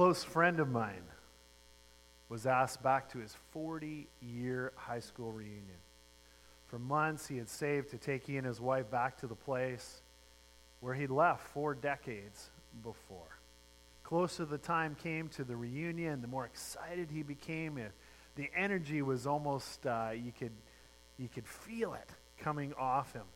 close friend of mine was asked back to his 40 year high school reunion. For months, he had saved to take he and his wife back to the place where he'd left four decades before. Closer the time came to the reunion, the more excited he became. The energy was almost, uh, you, could, you could feel it coming off him.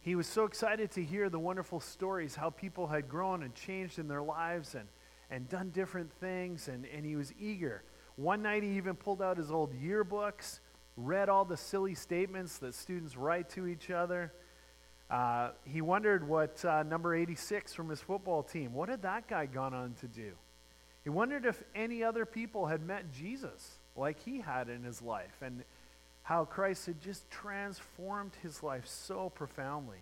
He was so excited to hear the wonderful stories, how people had grown and changed in their lives and, and done different things, and, and he was eager. One night he even pulled out his old yearbooks, read all the silly statements that students write to each other. Uh, he wondered what uh, number 86 from his football team, what had that guy gone on to do? He wondered if any other people had met Jesus like he had in his life and how Christ had just transformed his life so profoundly.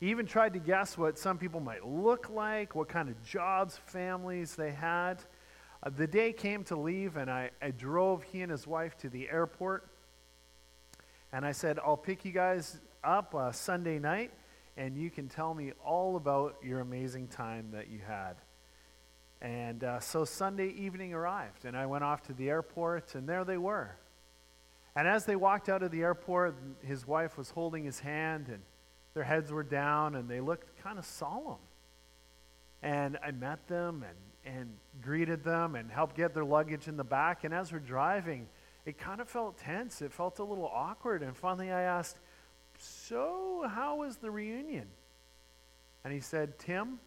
He even tried to guess what some people might look like, what kind of jobs, families they had. Uh, the day came to leave, and I, I drove he and his wife to the airport. And I said, I'll pick you guys up uh, Sunday night, and you can tell me all about your amazing time that you had. And uh, so Sunday evening arrived, and I went off to the airport, and there they were. And as they walked out of the airport, his wife was holding his hand, and their heads were down and they looked kind of solemn. And I met them and, and greeted them and helped get their luggage in the back. And as we're driving, it kind of felt tense. It felt a little awkward. And finally, I asked, So, how was the reunion? And he said, Tim,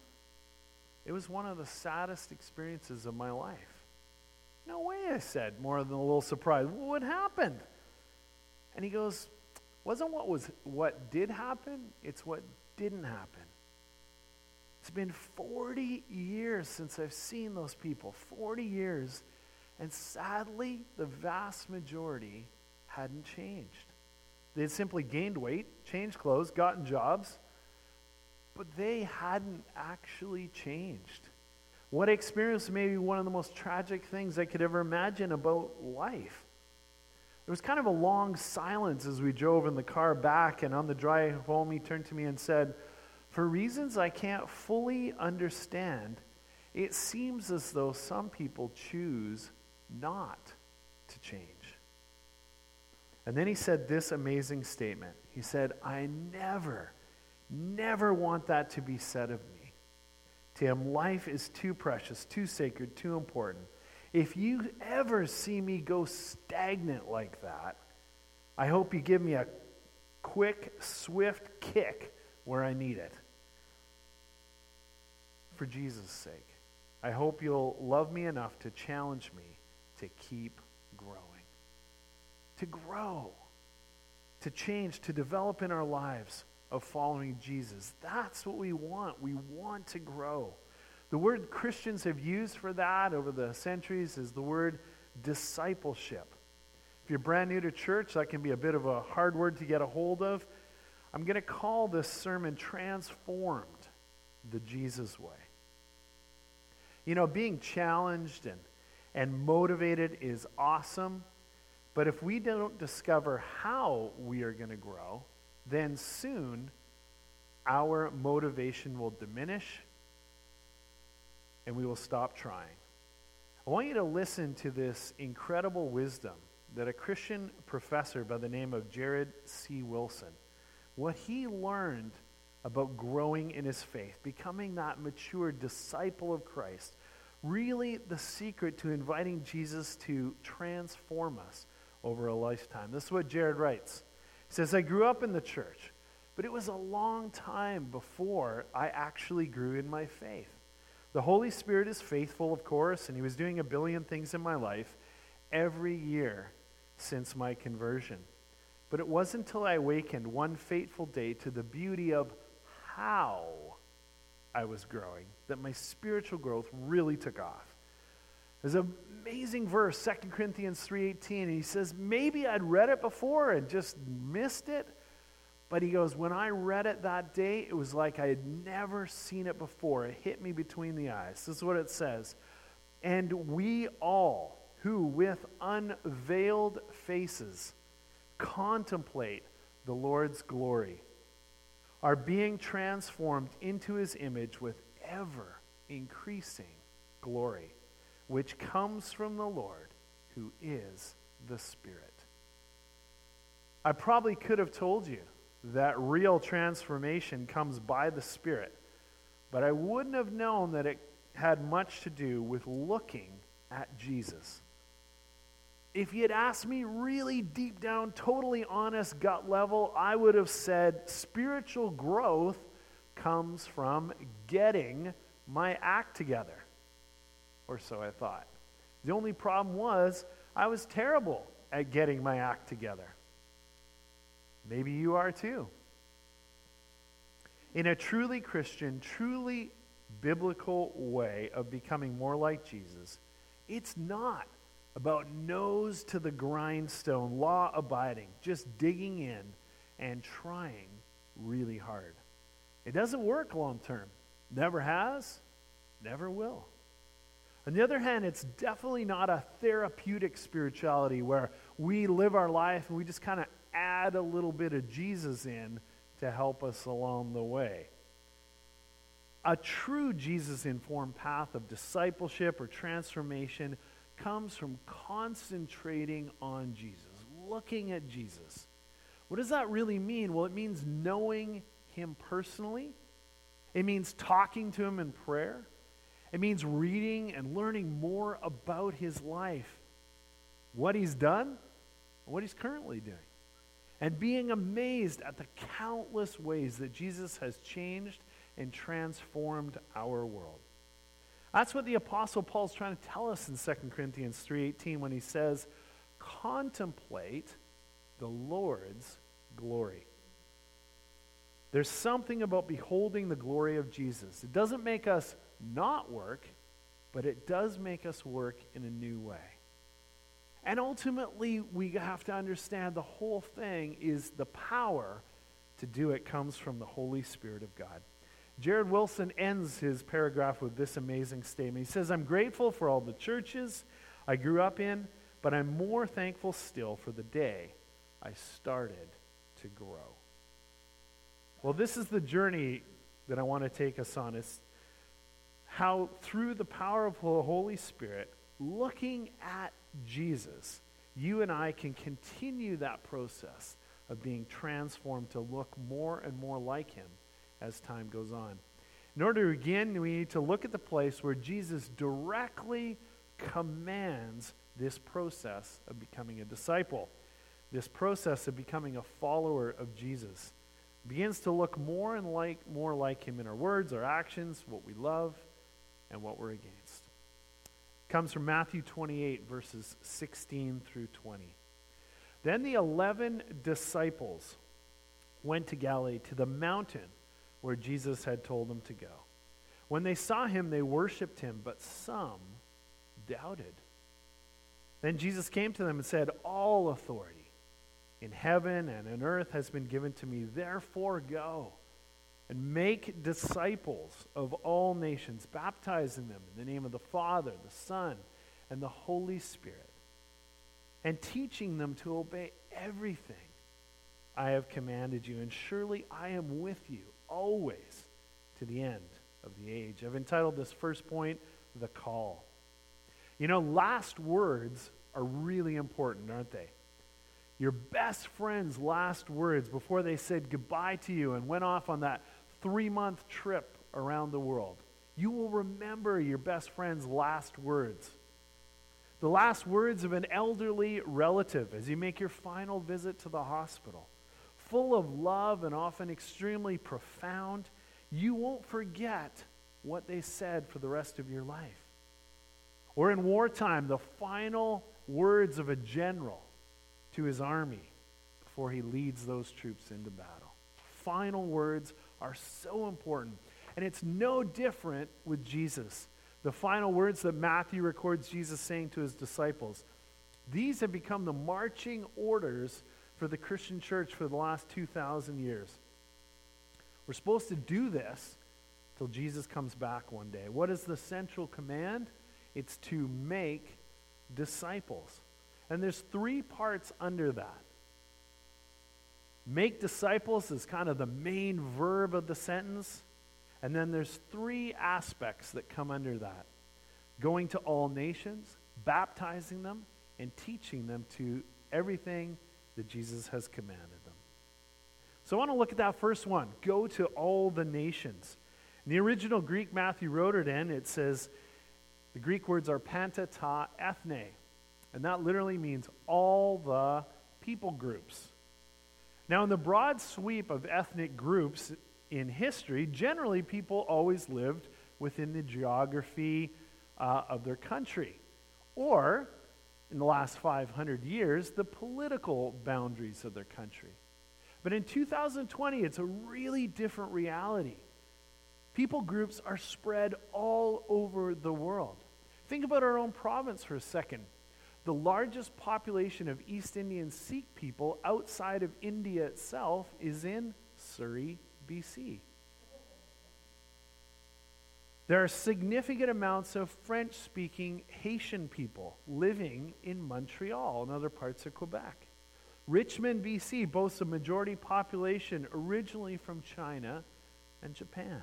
it was one of the saddest experiences of my life. No way, I said, more than a little surprised. What happened? And he goes, wasn't what was what did happen, it's what didn't happen. It's been 40 years since I've seen those people. 40 years. And sadly, the vast majority hadn't changed. They had simply gained weight, changed clothes, gotten jobs, but they hadn't actually changed. What I experienced may be one of the most tragic things I could ever imagine about life. There was kind of a long silence as we drove in the car back, and on the drive home, he turned to me and said, For reasons I can't fully understand, it seems as though some people choose not to change. And then he said this amazing statement. He said, I never, never want that to be said of me. Tim, life is too precious, too sacred, too important if you ever see me go stagnant like that, I hope you give me a quick, swift kick where I need it. For Jesus' sake, I hope you'll love me enough to challenge me to keep growing. To grow, to change, to develop in our lives of following Jesus. That's what we want. We want to grow. The word Christians have used for that over the centuries is the word discipleship. If you're brand new to church, that can be a bit of a hard word to get a hold of. I'm going to call this sermon Transformed the Jesus Way. You know, being challenged and, and motivated is awesome, but if we don't discover how we are going to grow, then soon our motivation will diminish and we will stop trying. I want you to listen to this incredible wisdom that a Christian professor by the name of Jared C. Wilson, what he learned about growing in his faith, becoming that mature disciple of Christ, really the secret to inviting Jesus to transform us over a lifetime. This is what Jared writes. He says, I grew up in the church, but it was a long time before I actually grew in my faith. The Holy Spirit is faithful, of course, and He was doing a billion things in my life every year since my conversion. But it wasn't until I awakened one fateful day to the beauty of how I was growing that my spiritual growth really took off. There's an amazing verse, 2 Corinthians 3.18, and he says, maybe I'd read it before and just missed it, but he goes, When I read it that day, it was like I had never seen it before. It hit me between the eyes. This is what it says. And we all, who with unveiled faces contemplate the Lord's glory, are being transformed into his image with ever increasing glory, which comes from the Lord, who is the Spirit. I probably could have told you that real transformation comes by the Spirit, but I wouldn't have known that it had much to do with looking at Jesus. If you had asked me really deep down, totally honest, gut level, I would have said spiritual growth comes from getting my act together. Or so I thought. The only problem was I was terrible at getting my act together. Maybe you are too. In a truly Christian, truly biblical way of becoming more like Jesus, it's not about nose to the grindstone, law abiding, just digging in and trying really hard. It doesn't work long term. Never has, never will. On the other hand, it's definitely not a therapeutic spirituality where we live our life and we just kind of add a little bit of Jesus in to help us along the way. A true Jesus informed path of discipleship or transformation comes from concentrating on Jesus, looking at Jesus. What does that really mean? Well, it means knowing him personally, it means talking to him in prayer, it means reading and learning more about his life, what he's done, what he's currently doing, and being amazed at the countless ways that Jesus has changed and transformed our world. That's what the apostle Paul's trying to tell us in 2 Corinthians 3:18 when he says, "Contemplate the Lord's glory." There's something about beholding the glory of Jesus. It doesn't make us not work, but it does make us work in a new way. And ultimately, we have to understand the whole thing is the power to do it comes from the Holy Spirit of God. Jared Wilson ends his paragraph with this amazing statement. He says, I'm grateful for all the churches I grew up in, but I'm more thankful still for the day I started to grow. Well, this is the journey that I want to take us on. It's how, through the power of the Holy Spirit, looking at Jesus, you and I can continue that process of being transformed to look more and more like Him as time goes on. In order to begin, we need to look at the place where Jesus directly commands this process of becoming a disciple, this process of becoming a follower of Jesus. begins to look more and like more like him in our words, our actions, what we love, and what we're against. Comes from Matthew 28, verses 16 through 20. Then the eleven disciples went to Galilee to the mountain where Jesus had told them to go. When they saw him, they worshiped him, but some doubted. Then Jesus came to them and said, All authority in heaven and on earth has been given to me. Therefore, go and make disciples of all nations, baptizing them in the name of the Father, the Son, and the Holy Spirit, and teaching them to obey everything I have commanded you. And surely I am with you always to the end of the age. I've entitled this first point, The Call. You know, last words are really important, aren't they? Your best friend's last words before they said goodbye to you and went off on that three month trip around the world. You will remember your best friend's last words. The last words of an elderly relative as you make your final visit to the hospital full of love and often extremely profound, you won't forget what they said for the rest of your life. Or in wartime, the final words of a general to his army before he leads those troops into battle. Final words are so important. And it's no different with Jesus. The final words that Matthew records Jesus saying to his disciples, these have become the marching orders for the Christian church for the last 2,000 years. We're supposed to do this till Jesus comes back one day. What is the central command? It's to make disciples. And there's three parts under that. Make disciples is kind of the main verb of the sentence. And then there's three aspects that come under that. going to all nations, baptizing them, and teaching them to everything that Jesus has commanded them. So I want to look at that first one go to all the nations. In the original Greek Matthew wrote it in, it says the Greek words are panta ta ethne, and that literally means all the people groups. Now, in the broad sweep of ethnic groups in history, generally people always lived within the geography uh, of their country, or in the last 500 years, the political boundaries of their country. But in 2020, it's a really different reality. People groups are spread all over the world. Think about our own province for a second. The largest population of East Indian Sikh people outside of India itself is in Surrey, BC. There are significant amounts of French speaking Haitian people living in Montreal and other parts of Quebec. Richmond, BC boasts a majority population originally from China and Japan.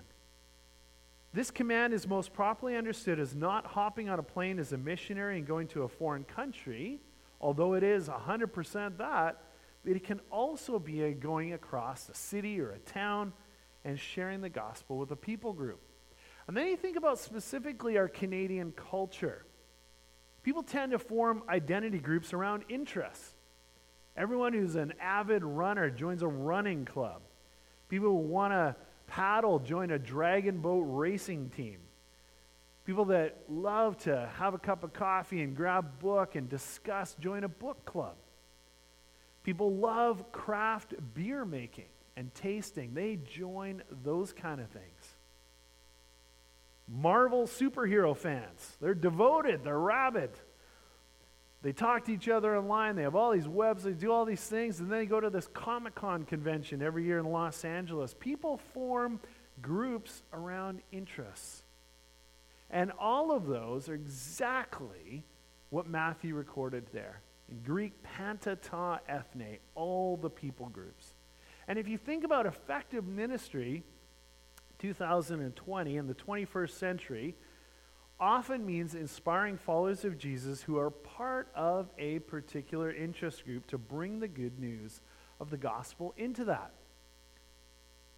This command is most properly understood as not hopping on a plane as a missionary and going to a foreign country, although it is 100% that, it can also be a going across a city or a town and sharing the gospel with a people group. And then you think about specifically our Canadian culture. People tend to form identity groups around interests. Everyone who's an avid runner joins a running club. People who want to paddle join a dragon boat racing team. People that love to have a cup of coffee and grab a book and discuss join a book club. People love craft beer making and tasting. They join those kind of things. Marvel superhero fans, they're devoted, they're rabid. They talk to each other online. They have all these webs. They do all these things. And then they go to this Comic Con convention every year in Los Angeles. People form groups around interests. And all of those are exactly what Matthew recorded there. In Greek, panta ta ethne, all the people groups. And if you think about effective ministry, 2020 in the 21st century, often means inspiring followers of Jesus who are part of a particular interest group to bring the good news of the gospel into that.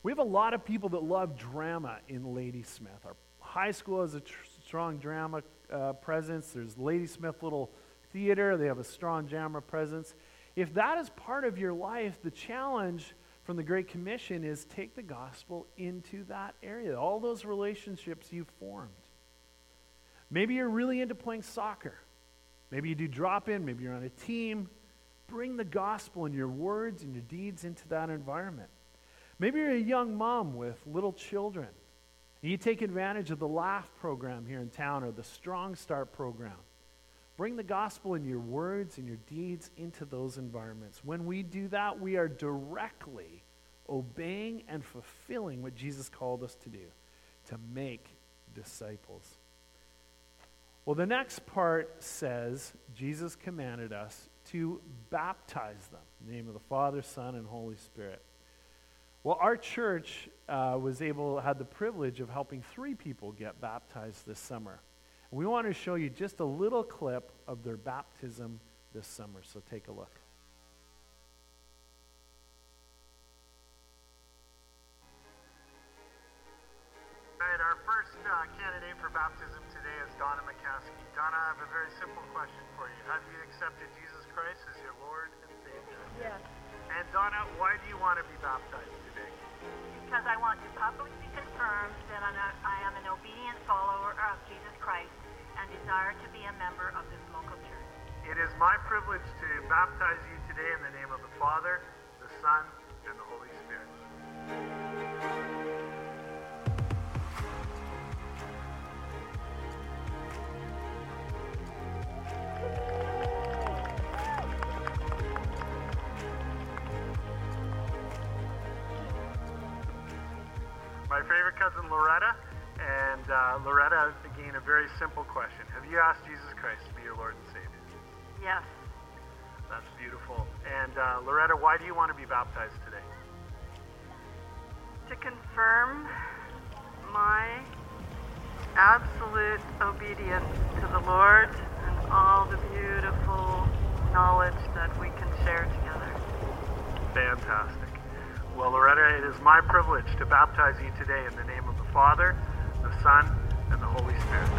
We have a lot of people that love drama in Ladysmith. Our high school has a tr- strong drama uh, presence. There's Ladysmith Little Theater, they have a strong drama presence. If that is part of your life, the challenge from the Great Commission is take the gospel into that area, all those relationships you've formed. Maybe you're really into playing soccer. Maybe you do drop in, maybe you're on a team. Bring the gospel and your words and your deeds into that environment. Maybe you're a young mom with little children. And you take advantage of the LAUGH program here in town or the Strong Start program. Bring the gospel and your words and your deeds into those environments. When we do that, we are directly obeying and fulfilling what Jesus called us to do to make disciples. Well, the next part says Jesus commanded us to baptize them the name of the Father, Son, and Holy Spirit. Well, our church uh, was able, had the privilege of helping three people get baptized this summer. And we want to show you just a little clip of their baptism this summer, so take a look. Donna, why do you want to be baptized today? because I want to publicly confirm that I'm a, I am an obedient follower of Jesus Christ and desire to be a member of this local church. It is my privilege to baptize you today in the name of the Father, the Son, and the Holy Spirit. My favorite cousin Loretta, and uh, Loretta, again, a very simple question. Have you asked Jesus Christ to be your Lord and Savior? Yes, That's beautiful. And uh, Loretta, why do you want to be baptized today? to confirm my absolute obedience to the Lord and all the beautiful knowledge that we can share together. Fantastic. Well, Loretta, it is my privilege to baptize you today in the name of the Father, the Son, and the Holy Spirit.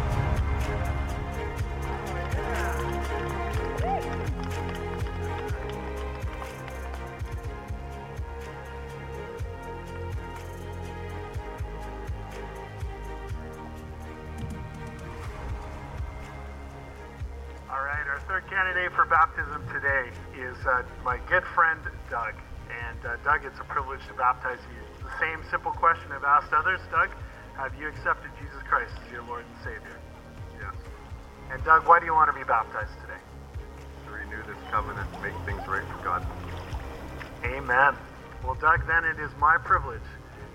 All right, our third candidate for baptism today is uh, my good friend Doug. And uh, Doug, it's a privilege to baptize you. The same simple question I've asked others. Doug, have you accepted Jesus Christ as your Lord and Savior? Yes. And Doug, why do you want to be baptized today? To renew this covenant and make things right for God. Amen. Well, Doug, then it is my privilege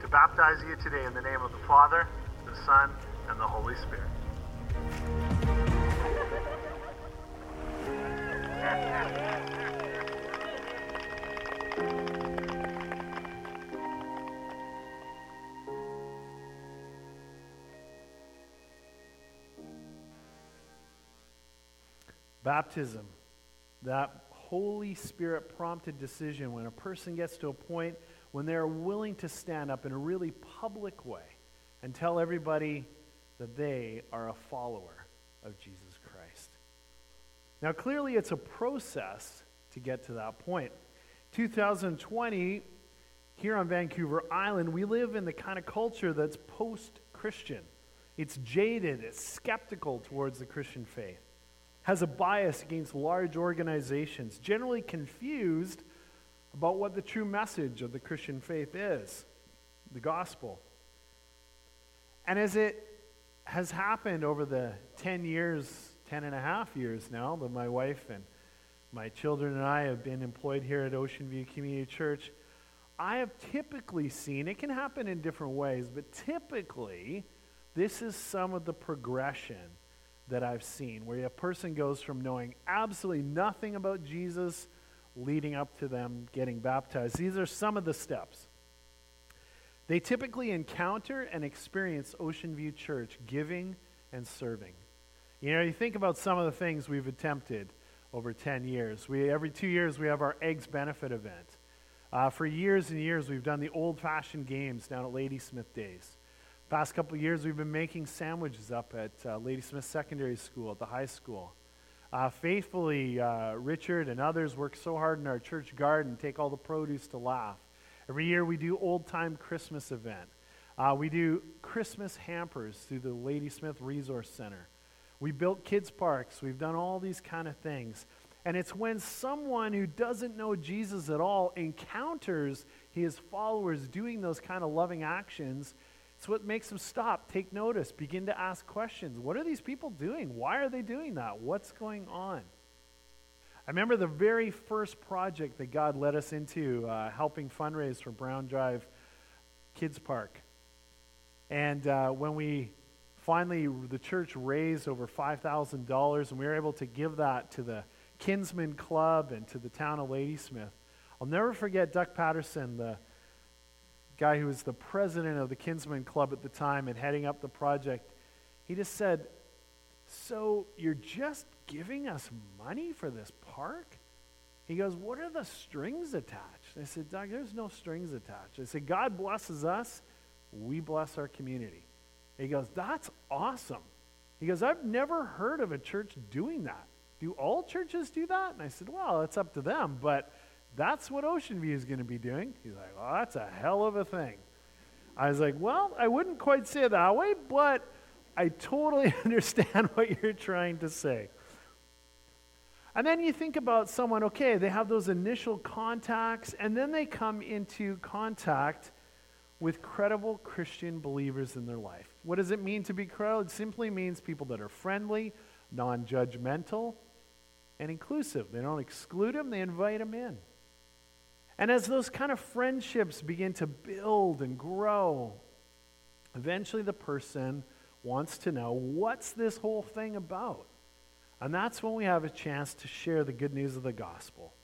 to baptize you today in the name of the Father, the Son, and the Holy Spirit. Baptism, that Holy Spirit prompted decision when a person gets to a point when they're willing to stand up in a really public way and tell everybody that they are a follower of Jesus Christ. Now, clearly, it's a process to get to that point. 2020, here on Vancouver Island, we live in the kind of culture that's post Christian. It's jaded, it's skeptical towards the Christian faith has a bias against large organizations, generally confused about what the true message of the Christian faith is the gospel. And as it has happened over the 10 years, 10 and a half years now, that my wife and my children and I have been employed here at Ocean View Community Church, I have typically seen, it can happen in different ways, but typically, this is some of the progression that I've seen, where a person goes from knowing absolutely nothing about Jesus leading up to them getting baptized. These are some of the steps. They typically encounter and experience Ocean View Church giving and serving. You know, you think about some of the things we've attempted over 10 years. We, every two years, we have our Eggs Benefit event. Uh, for years and years, we've done the old fashioned games down at Ladysmith Days. Past couple years, we've been making sandwiches up at uh, Ladysmith Secondary School, at the high school. Uh, faithfully, uh, Richard and others work so hard in our church garden, take all the produce to laugh. Every year, we do old time Christmas event. Uh, we do Christmas hampers through the Ladysmith Resource Center. We built kids parks. We've done all these kind of things. And it's when someone who doesn't know Jesus at all encounters his followers doing those kind of loving actions it's what makes them stop, take notice, begin to ask questions. What are these people doing? Why are they doing that? What's going on? I remember the very first project that God led us into, uh, helping fundraise for Brown Drive Kids Park. And uh, when we finally, the church raised over $5,000, and we were able to give that to the Kinsmen Club and to the town of Ladysmith. I'll never forget Doug Patterson, the guy who was the president of the Kinsmen Club at the time and heading up the project, he just said, So you're just giving us money for this park? He goes, What are the strings attached? I said, Doug, there's no strings attached. I said, God blesses us, we bless our community. He goes, That's awesome. He goes, I've never heard of a church doing that. Do all churches do that? And I said, Well, it's up to them, but that's what Ocean View is going to be doing. He's like, well, that's a hell of a thing. I was like, well, I wouldn't quite say it that way, but I totally understand what you're trying to say. And then you think about someone, okay, they have those initial contacts, and then they come into contact with credible Christian believers in their life. What does it mean to be credible? It simply means people that are friendly, non judgmental, and inclusive. They don't exclude them, they invite them in. And as those kind of friendships begin to build and grow, eventually the person wants to know what's this whole thing about? And that's when we have a chance to share the good news of the gospel.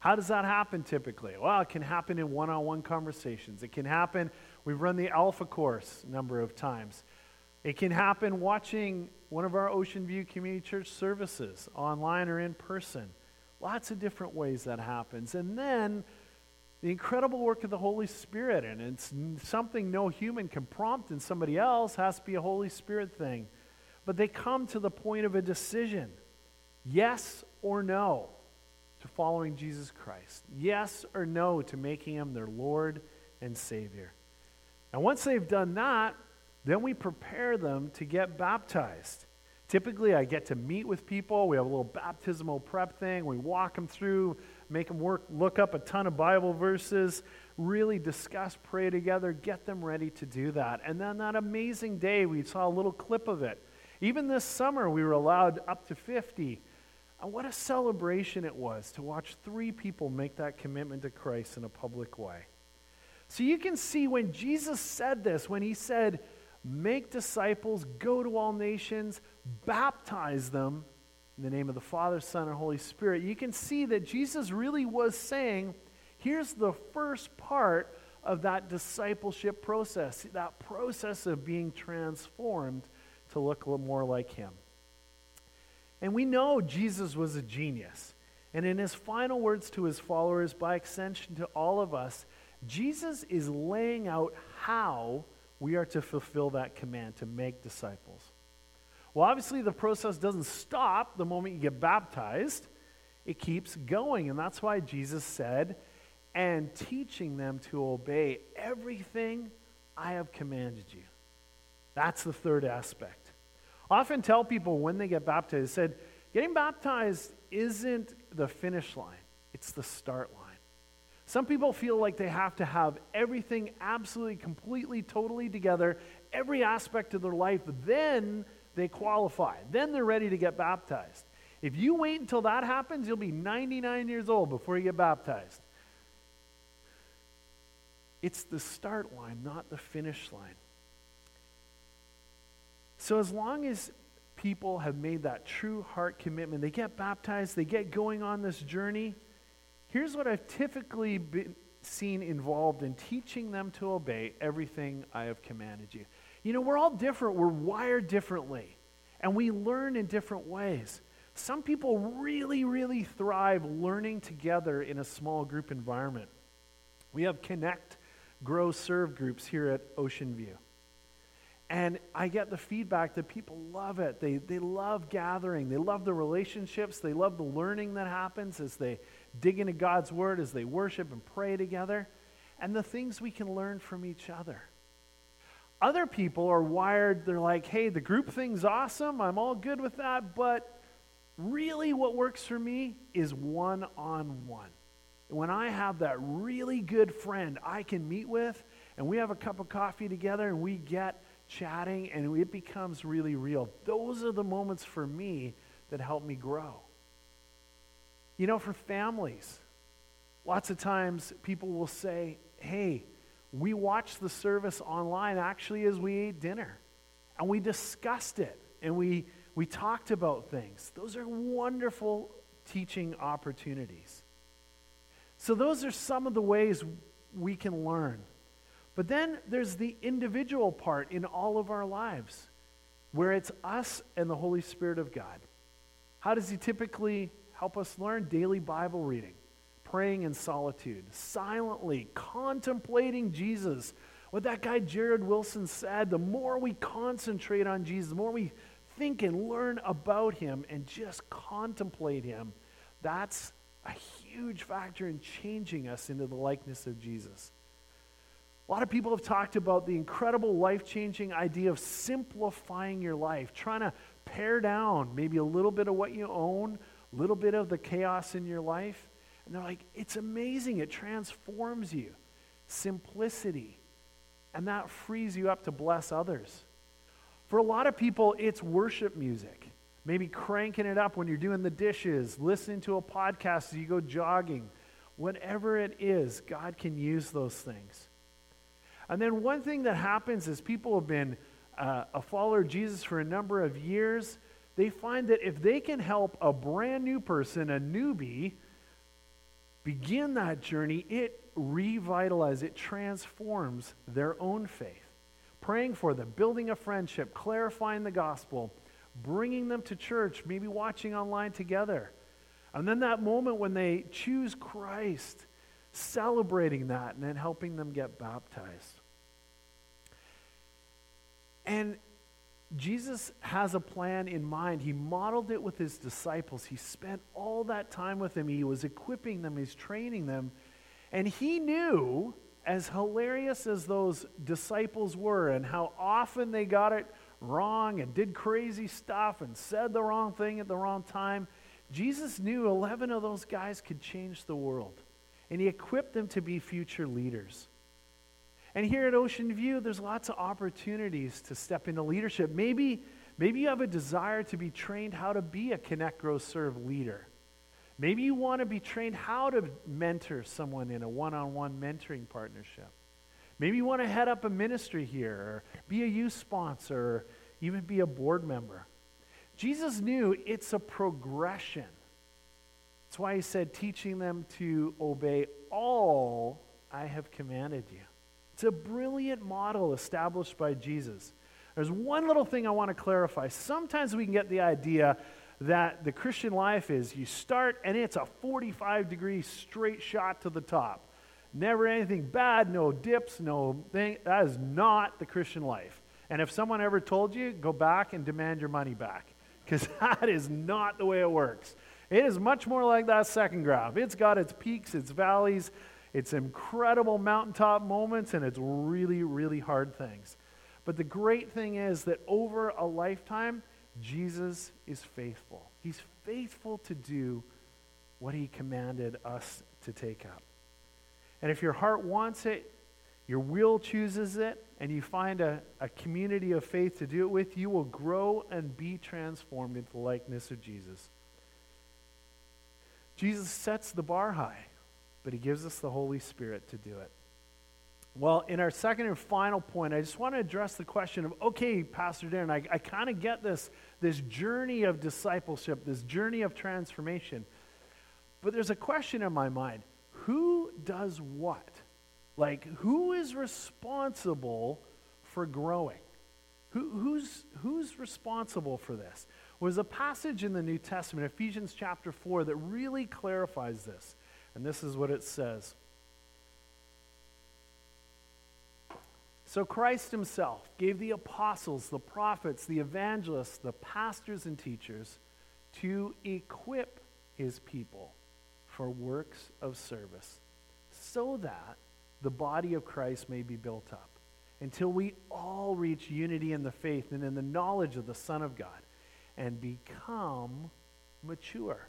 How does that happen typically? Well, it can happen in one on one conversations. It can happen, we've run the Alpha course a number of times. It can happen watching one of our Ocean View Community Church services, online or in person. Lots of different ways that happens. And then the incredible work of the Holy Spirit, and it's something no human can prompt in somebody else, has to be a Holy Spirit thing. But they come to the point of a decision yes or no to following Jesus Christ, yes or no to making him their Lord and Savior. And once they've done that, then we prepare them to get baptized. Typically, I get to meet with people. We have a little baptismal prep thing. We walk them through, make them work, look up a ton of Bible verses, really discuss, pray together, get them ready to do that. And then that amazing day, we saw a little clip of it. Even this summer, we were allowed up to 50. And what a celebration it was to watch three people make that commitment to Christ in a public way. So you can see when Jesus said this, when he said, Make disciples, go to all nations, baptize them in the name of the Father, Son, and Holy Spirit, you can see that Jesus really was saying, here's the first part of that discipleship process, that process of being transformed to look a little more like Him. And we know Jesus was a genius. And in his final words to his followers, by extension to all of us, Jesus is laying out how we are to fulfill that command to make disciples. Well, obviously, the process doesn't stop the moment you get baptized, it keeps going. And that's why Jesus said, and teaching them to obey everything I have commanded you. That's the third aspect. I often tell people when they get baptized, said, getting baptized isn't the finish line, it's the start line. Some people feel like they have to have everything absolutely, completely, totally together, every aspect of their life, then they qualify. Then they're ready to get baptized. If you wait until that happens, you'll be 99 years old before you get baptized. It's the start line, not the finish line. So, as long as people have made that true heart commitment, they get baptized, they get going on this journey Here's what I've typically been seen involved in teaching them to obey everything I have commanded you. You know, we're all different, we're wired differently, and we learn in different ways. Some people really, really thrive learning together in a small group environment. We have Connect, Grow, Serve groups here at Ocean View. And I get the feedback that people love it. They, they love gathering. They love the relationships. They love the learning that happens as they dig into God's Word, as they worship and pray together, and the things we can learn from each other. Other people are wired, they're like, hey, the group thing's awesome. I'm all good with that. But really, what works for me is one on one. When I have that really good friend I can meet with, and we have a cup of coffee together, and we get chatting and it becomes really real. Those are the moments for me that help me grow. You know, for families, lots of times people will say, hey, we watched the service online actually as we ate dinner, and we discussed it, and we, we talked about things. Those are wonderful teaching opportunities. So, those are some of the ways we can learn. But then there's the individual part in all of our lives where it's us and the Holy Spirit of God. How does He typically help us learn? Daily Bible reading, praying in solitude, silently contemplating Jesus. What that guy Jared Wilson said the more we concentrate on Jesus, the more we think and learn about Him and just contemplate Him, that's a huge factor in changing us into the likeness of Jesus. A lot of people have talked about the incredible life changing idea of simplifying your life, trying to pare down maybe a little bit of what you own, little bit of the chaos in your life. And they're like, it's amazing. It transforms you. Simplicity. And that frees you up to bless others. For a lot of people, it's worship music. Maybe cranking it up when you're doing the dishes, listening to a podcast as you go jogging. Whatever it is, God can use those things. And then one thing that happens is people have been uh, a follower of Jesus for a number of years. They find that if they can help a brand new person, a newbie, begin that journey, it revitalizes, it transforms their own faith. praying for them, building a friendship, clarifying the gospel, bringing them to church, maybe watching online together. And then that moment when they choose Christ, celebrating that and then helping them get baptized. And Jesus has a plan in mind. He modeled it with his disciples. He spent all that time with them. He was equipping them, he's training them. And he knew, as hilarious as those disciples were, and how often they got it wrong and did crazy stuff and said the wrong thing at the wrong time, Jesus knew 11 of those guys could change the world. And he equipped them to be future leaders. And here at Ocean View, there's lots of opportunities to step into leadership. Maybe, maybe you have a desire to be trained how to be a Connect, Grow, Serve leader. Maybe you want to be trained how to mentor someone in a one on one mentoring partnership. Maybe you want to head up a ministry here, or be a youth sponsor, or even be a board member. Jesus knew it's a progression. That's why he said, teaching them to obey all I have commanded you. It's a brilliant model established by Jesus. There's one little thing I want to clarify. Sometimes we can get the idea that the Christian life is you start and it's a 45 degree straight shot to the top. Never anything bad, no dips, no thing. That is not the Christian life. And if someone ever told you, go back and demand your money back because that is not the way it works. It is much more like that second graph. It's got its peaks, its valleys, it's incredible mountaintop moments and it's really, really hard things. But the great thing is that over a lifetime, Jesus is faithful. He's faithful to do what he commanded us to take up. And if your heart wants it, your will chooses it, and you find a, a community of faith to do it with, you will grow and be transformed into the likeness of Jesus. Jesus sets the bar high but He gives us the Holy Spirit to do it. Well, in our second and final point, I just want to address the question of okay, Pastor Darren, I, I kind of get this, this journey of discipleship, this journey of transformation. But there's a question in my mind who does what? Like, who is responsible for growing? Who, who's, who's responsible for this? Well, there's a passage in the New Testament, Ephesians chapter 4, that really clarifies this. And this is what it says. So Christ himself gave the apostles, the prophets, the evangelists, the pastors, and teachers to equip his people for works of service, so that the body of Christ may be built up until we all reach unity in the faith and in the knowledge of the Son of God and become mature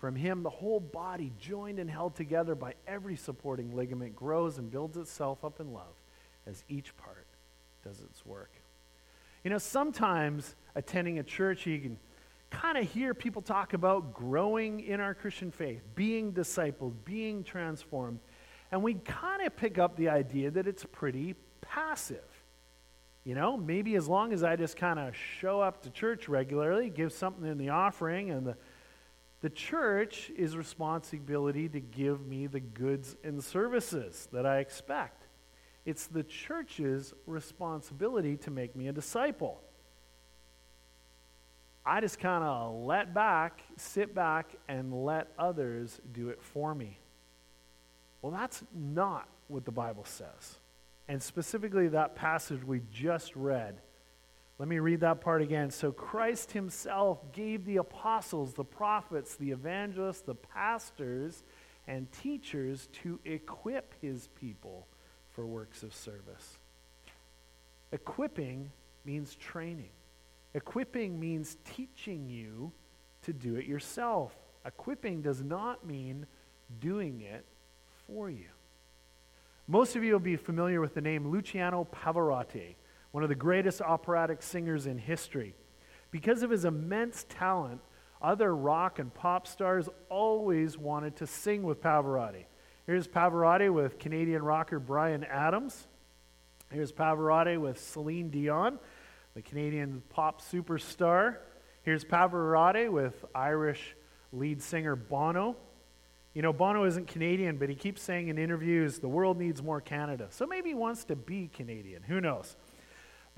From him, the whole body, joined and held together by every supporting ligament, grows and builds itself up in love as each part does its work. You know, sometimes attending a church, you can kind of hear people talk about growing in our Christian faith, being discipled, being transformed. And we kind of pick up the idea that it's pretty passive. You know, maybe as long as I just kind of show up to church regularly, give something in the offering, and the the church is responsibility to give me the goods and services that I expect. It's the church's responsibility to make me a disciple. I just kind of let back, sit back, and let others do it for me. Well, that's not what the Bible says. And specifically, that passage we just read let me read that part again. So Christ himself gave the apostles, the prophets, the evangelists, the pastors, and teachers to equip his people for works of service. Equipping means training. Equipping means teaching you to do it yourself. Equipping does not mean doing it for you. Most of you will be familiar with the name Luciano Pavarotti one of the greatest operatic singers in history. Because of his immense talent, Other rock and pop stars always wanted to sing with Pavarotti. Here's Pavarotti with Canadian rocker Bryan Adams. Here's Pavarotti with Celine Dion, the Canadian pop superstar. Here's Pavarotti with Irish lead singer Bono. You know, Bono isn't Canadian, but he keeps saying in interviews, the world needs more Canada. So maybe he wants to be Canadian. Who knows?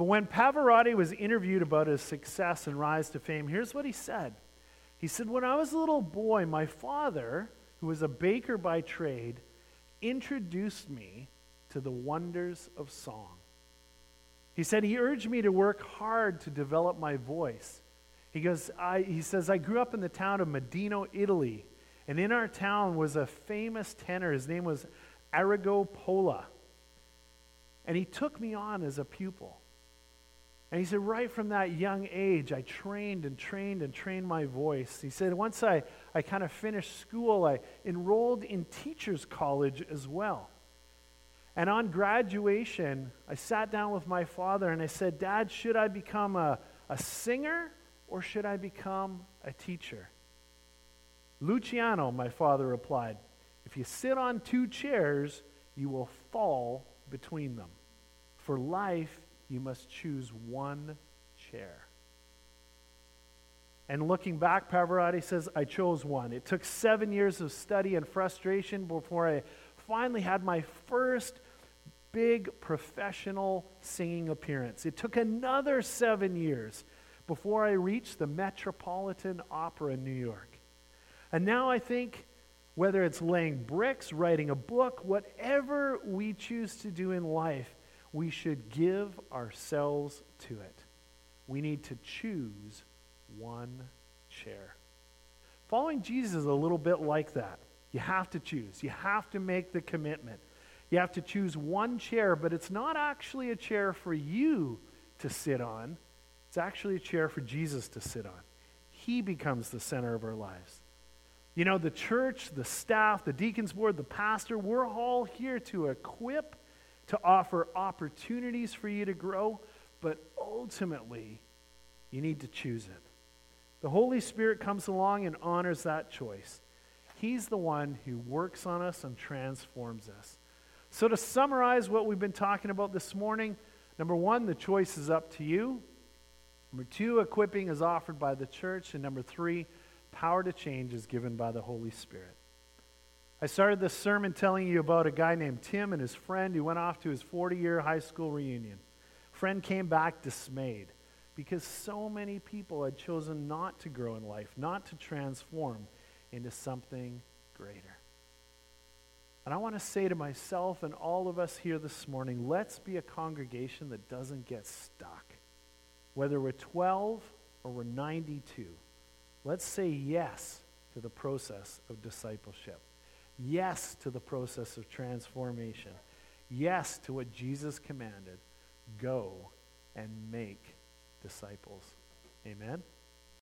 But when Pavarotti was interviewed about his success and rise to fame, here's what he said. He said, When I was a little boy, my father, who was a baker by trade, introduced me to the wonders of song. He said, He urged me to work hard to develop my voice. He, goes, I, he says, I grew up in the town of Modena, Italy. And in our town was a famous tenor. His name was Arrigo Pola. And he took me on as a pupil. And he said, right from that young age, I trained and trained and trained my voice. He said, once I, I kind of finished school, I enrolled in teacher's college as well. And on graduation, I sat down with my father and I said, Dad, should I become a, a singer or should I become a teacher? Luciano, my father replied, if you sit on two chairs, you will fall between them. For life, you must choose one chair. And looking back, Pavarotti says, I chose one. It took seven years of study and frustration before I finally had my first big professional singing appearance. It took another seven years before I reached the Metropolitan Opera in New York. And now I think whether it's laying bricks, writing a book, whatever we choose to do in life, we should give ourselves to it. We need to choose one chair. Following Jesus is a little bit like that. You have to choose, you have to make the commitment. You have to choose one chair, but it's not actually a chair for you to sit on. It's actually a chair for Jesus to sit on. He becomes the center of our lives. You know, the church, the staff, the deacons board, the pastor, we're all here to equip to offer opportunities for you to grow, but ultimately, you need to choose it. The Holy Spirit comes along and honors that choice. He's the one who works on us and transforms us. So, to summarize what we've been talking about this morning, number one, the choice is up to you. Number two, equipping is offered by the church. And number three, power to change is given by the Holy Spirit. I started this sermon telling you about a guy named Tim and his friend who went off to his 40 year high school reunion. Friend came back dismayed because so many people had chosen not to grow in life, not to transform into something greater. And I want to say to myself and all of us here this morning let's be a congregation that doesn't get stuck. Whether we're 12 or we're 92, let's say yes to the process of discipleship. Yes to the process of transformation. Yes to what Jesus commanded go and make disciples. Amen.